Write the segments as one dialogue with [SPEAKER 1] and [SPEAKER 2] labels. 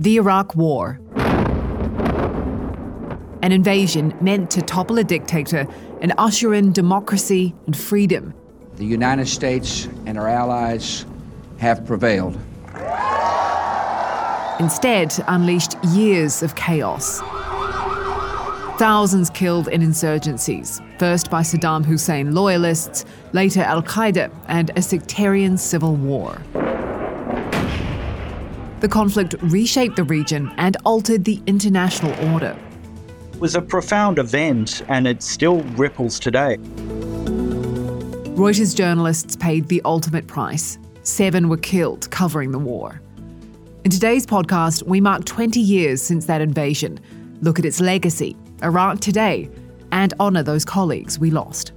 [SPEAKER 1] The Iraq War. An invasion meant to topple a dictator and usher in democracy and freedom.
[SPEAKER 2] The United States and our allies have prevailed.
[SPEAKER 1] Instead, unleashed years of chaos. Thousands killed in insurgencies, first by Saddam Hussein loyalists, later Al Qaeda, and a sectarian civil war. The conflict reshaped the region and altered the international order.
[SPEAKER 3] It was a profound event, and it still ripples today.
[SPEAKER 1] Reuters journalists paid the ultimate price. Seven were killed covering the war. In today's podcast, we mark 20 years since that invasion, look at its legacy, Iraq today, and honour those colleagues we lost.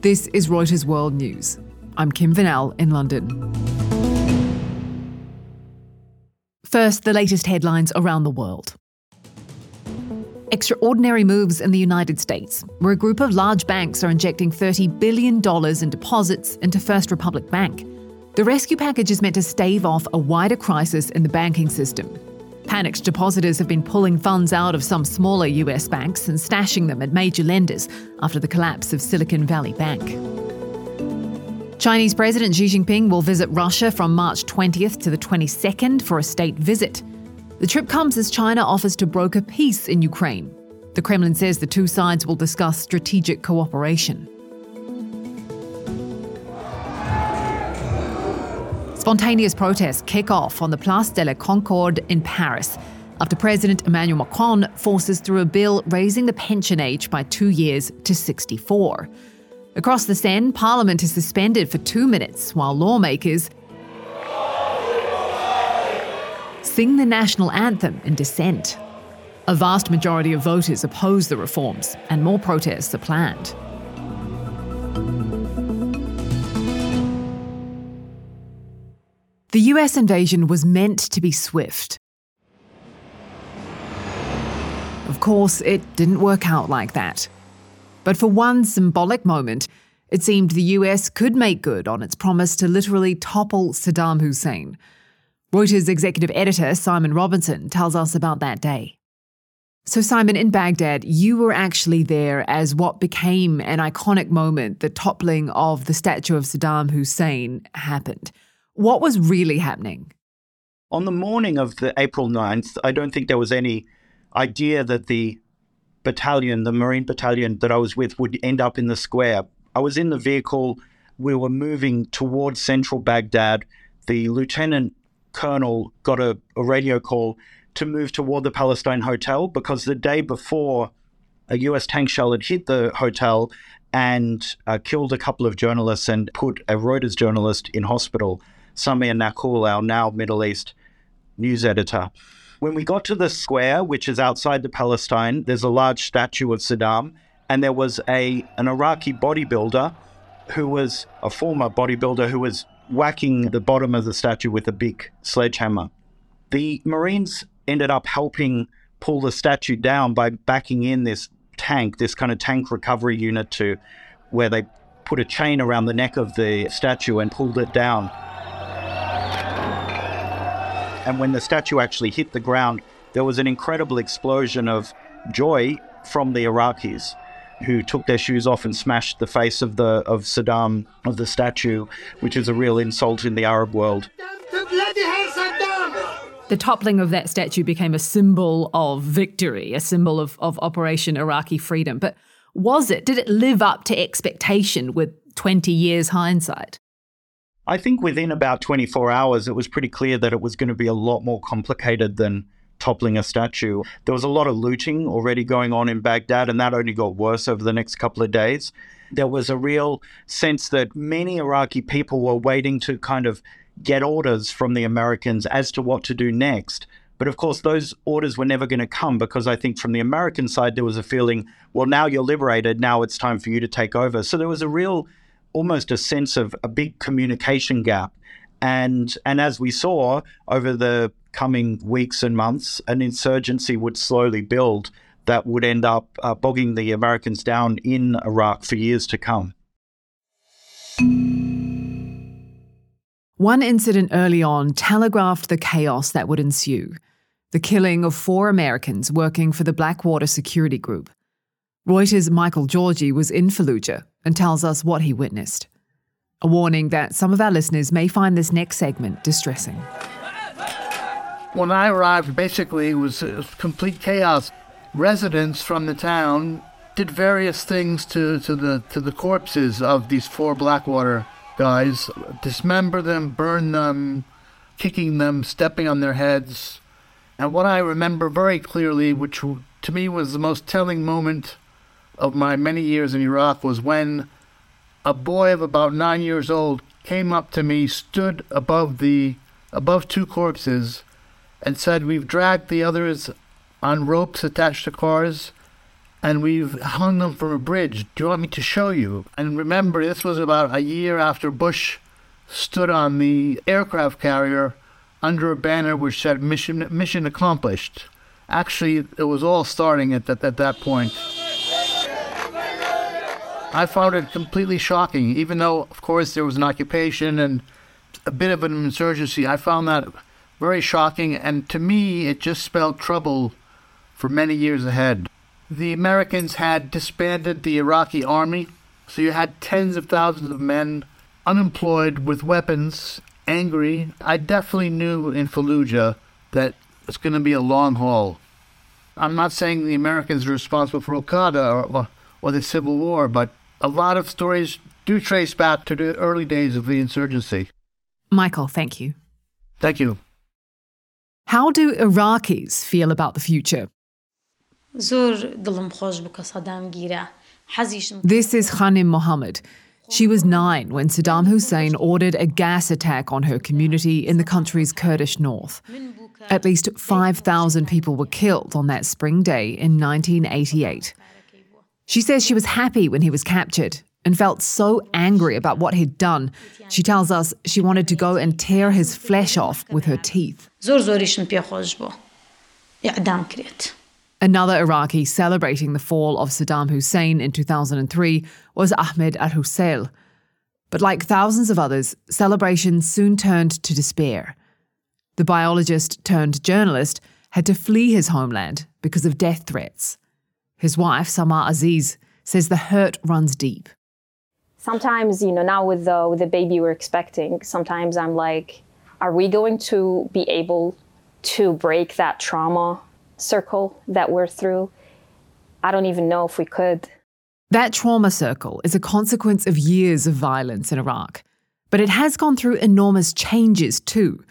[SPEAKER 1] This is Reuters World News. I'm Kim Vanel in London. First, the latest headlines around the world. Extraordinary moves in the United States, where a group of large banks are injecting $30 billion in deposits into First Republic Bank. The rescue package is meant to stave off a wider crisis in the banking system. Panicked depositors have been pulling funds out of some smaller US banks and stashing them at major lenders after the collapse of Silicon Valley Bank. Chinese President Xi Jinping will visit Russia from March 20th to the 22nd for a state visit. The trip comes as China offers to broker peace in Ukraine. The Kremlin says the two sides will discuss strategic cooperation. Spontaneous protests kick off on the Place de la Concorde in Paris after President Emmanuel Macron forces through a bill raising the pension age by two years to 64. Across the Seine, Parliament is suspended for two minutes while lawmakers sing the national anthem in dissent. A vast majority of voters oppose the reforms, and more protests are planned. The US invasion was meant to be swift. Of course, it didn't work out like that. But for one symbolic moment, it seemed the US could make good on its promise to literally topple Saddam Hussein. Reuters executive editor Simon Robinson tells us about that day. So, Simon, in Baghdad, you were actually there as what became an iconic moment the toppling of the statue of Saddam Hussein happened. What was really happening?
[SPEAKER 3] On the morning of the April 9th, I don't think there was any idea that the battalion, the Marine battalion that I was with, would end up in the square. I was in the vehicle. We were moving towards central Baghdad. The lieutenant colonel got a, a radio call to move toward the Palestine Hotel because the day before, a US tank shell had hit the hotel and uh, killed a couple of journalists and put a Reuters journalist in hospital. Samia Nakhoul, our now Middle East news editor. When we got to the square, which is outside the Palestine, there's a large statue of Saddam, and there was a an Iraqi bodybuilder who was a former bodybuilder who was whacking the bottom of the statue with a big sledgehammer. The Marines ended up helping pull the statue down by backing in this tank, this kind of tank recovery unit to where they put a chain around the neck of the statue and pulled it down. And when the statue actually hit the ground, there was an incredible explosion of joy from the Iraqis who took their shoes off and smashed the face of the of Saddam of the statue, which is a real insult in the Arab world.
[SPEAKER 1] The toppling of that statue became a symbol of victory, a symbol of, of Operation Iraqi freedom. But was it? Did it live up to expectation with 20 years hindsight?
[SPEAKER 3] I think within about 24 hours, it was pretty clear that it was going to be a lot more complicated than toppling a statue. There was a lot of looting already going on in Baghdad, and that only got worse over the next couple of days. There was a real sense that many Iraqi people were waiting to kind of get orders from the Americans as to what to do next. But of course, those orders were never going to come because I think from the American side, there was a feeling, well, now you're liberated, now it's time for you to take over. So there was a real almost a sense of a big communication gap. And, and as we saw over the coming weeks and months, an insurgency would slowly build that would end up uh, bogging the Americans down in Iraq for years to come.
[SPEAKER 1] One incident early on telegraphed the chaos that would ensue. the killing of four Americans working for the Blackwater Security Group. Reuters' Michael Georgy was in Fallujah and tells us what he witnessed. A warning that some of our listeners may find this next segment distressing.
[SPEAKER 4] When I arrived, basically, it was complete chaos. Residents from the town did various things to, to the to the corpses of these four Blackwater guys, dismember them, burn them, kicking them, stepping on their heads. And what I remember very clearly, which to me was the most telling moment of my many years in Iraq, was when a boy of about nine years old came up to me, stood above the above two corpses, and said, "We've dragged the others on ropes attached to cars." and we've hung them from a bridge. Do you want me to show you? And remember, this was about a year after Bush stood on the aircraft carrier under a banner which said mission, mission accomplished. Actually, it was all starting at that, at that point. I found it completely shocking, even though, of course, there was an occupation and a bit of an insurgency. I found that very shocking, and to me, it just spelled trouble for many years ahead the Americans had disbanded the Iraqi army, so you had tens of thousands of men unemployed with weapons, angry. I definitely knew in Fallujah that it's going to be a long haul. I'm not saying the Americans are responsible for Al Qaeda or, or the Civil War, but a lot of stories do trace back to the early days of the insurgency.
[SPEAKER 1] Michael, thank you.
[SPEAKER 4] Thank you.
[SPEAKER 1] How do Iraqis feel about the future? This is Khanim Mohammed. She was nine when Saddam Hussein ordered a gas attack on her community in the country's Kurdish north. At least 5,000 people were killed on that spring day in 1988. She says she was happy when he was captured and felt so angry about what he'd done. She tells us she wanted to go and tear his flesh off with her teeth. Another Iraqi celebrating the fall of Saddam Hussein in 2003 was Ahmed al Husseil. But like thousands of others, celebrations soon turned to despair. The biologist turned journalist had to flee his homeland because of death threats. His wife, Sama Aziz, says the hurt runs deep.
[SPEAKER 5] Sometimes, you know, now with the with the baby we're expecting, sometimes I'm like, are we going to be able to break that trauma circle that we're through. I don't even know if we could.
[SPEAKER 1] That trauma circle is a consequence of years of violence in Iraq. But it has gone through enormous changes too.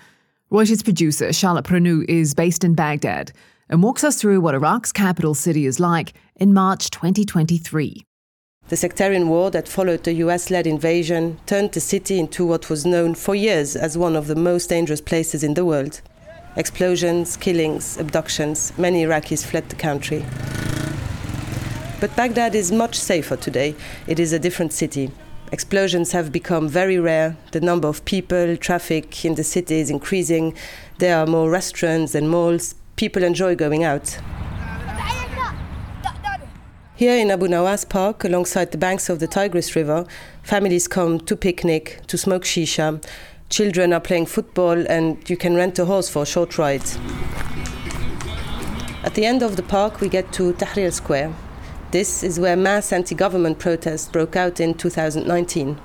[SPEAKER 1] Reuters producer Charlotte Bruneau is based in Baghdad and walks us through what Iraq's capital city is like in March 2023.
[SPEAKER 6] The sectarian war that followed the US led invasion turned the city into what was known for years as one of the most dangerous places in the world. Explosions, killings, abductions, many Iraqis fled the country. But Baghdad is much safer today. It is a different city. Explosions have become very rare. The number of people, traffic in the city is increasing. There are more restaurants and malls. People enjoy going out. Here in Abu Nawas Park, alongside the banks of the Tigris River, families come to picnic, to smoke shisha, children are playing football and you can rent a horse for a short ride. At the end of the park, we get to Tahrir Square. This is where mass anti government protests broke out in 2019.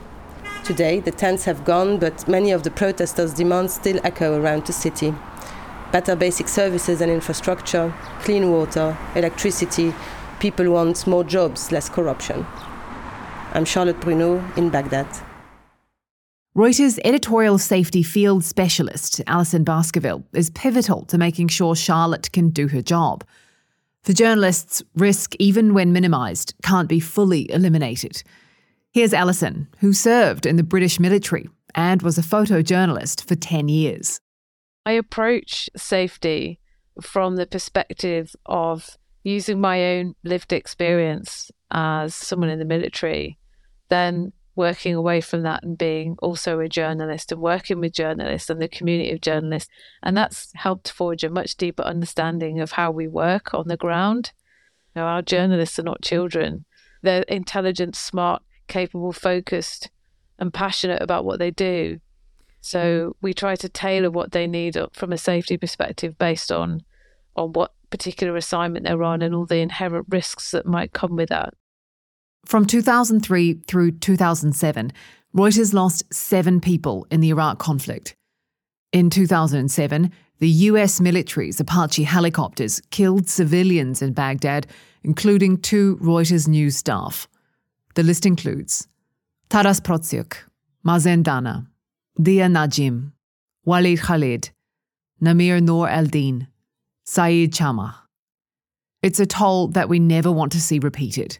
[SPEAKER 6] Today, the tents have gone, but many of the protesters' demands still echo around the city. Better basic services and infrastructure, clean water, electricity. People want more jobs, less corruption. I'm Charlotte Bruneau in Baghdad.
[SPEAKER 1] Reuters editorial safety field specialist Alison Baskerville is pivotal to making sure Charlotte can do her job. For journalists, risk, even when minimised, can't be fully eliminated. Here's Alison, who served in the British military and was a photojournalist for 10 years.
[SPEAKER 7] I approach safety from the perspective of using my own lived experience as someone in the military, then working away from that and being also a journalist and working with journalists and the community of journalists. And that's helped forge a much deeper understanding of how we work on the ground. You know, our journalists are not children. They're intelligent, smart, capable, focused, and passionate about what they do. So mm-hmm. we try to tailor what they need from a safety perspective based on on what particular assignment they're on and all the inherent risks that might come with that.
[SPEAKER 1] From 2003 through 2007, Reuters lost seven people in the Iraq conflict. In 2007, the US military's Apache helicopters killed civilians in Baghdad, including two Reuters news staff. The list includes Taras Protsiuk, Mazen Dana, Dia Najim, Walid Khalid, Namir Noor Eldin, Saeed Chmagh. It's a toll that we never want to see repeated.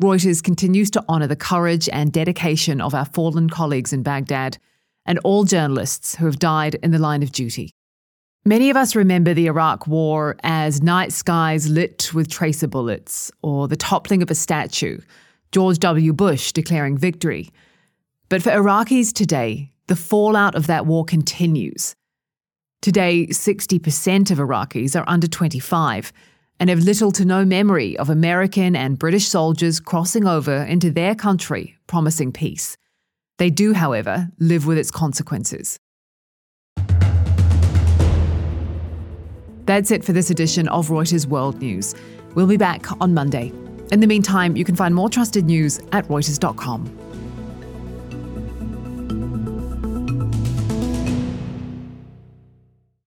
[SPEAKER 1] Reuters continues to honour the courage and dedication of our fallen colleagues in Baghdad and all journalists who have died in the line of duty. Many of us remember the Iraq War as night skies lit with tracer bullets, or the toppling of a statue, George W. Bush declaring victory. But for Iraqis today, the fallout of that war continues. Today, 60% of Iraqis are under 25 and have little to no memory of American and British soldiers crossing over into their country promising peace. They do, however, live with its consequences. That's it for this edition of Reuters World News. We'll be back on Monday. In the meantime, you can find more trusted news at Reuters.com.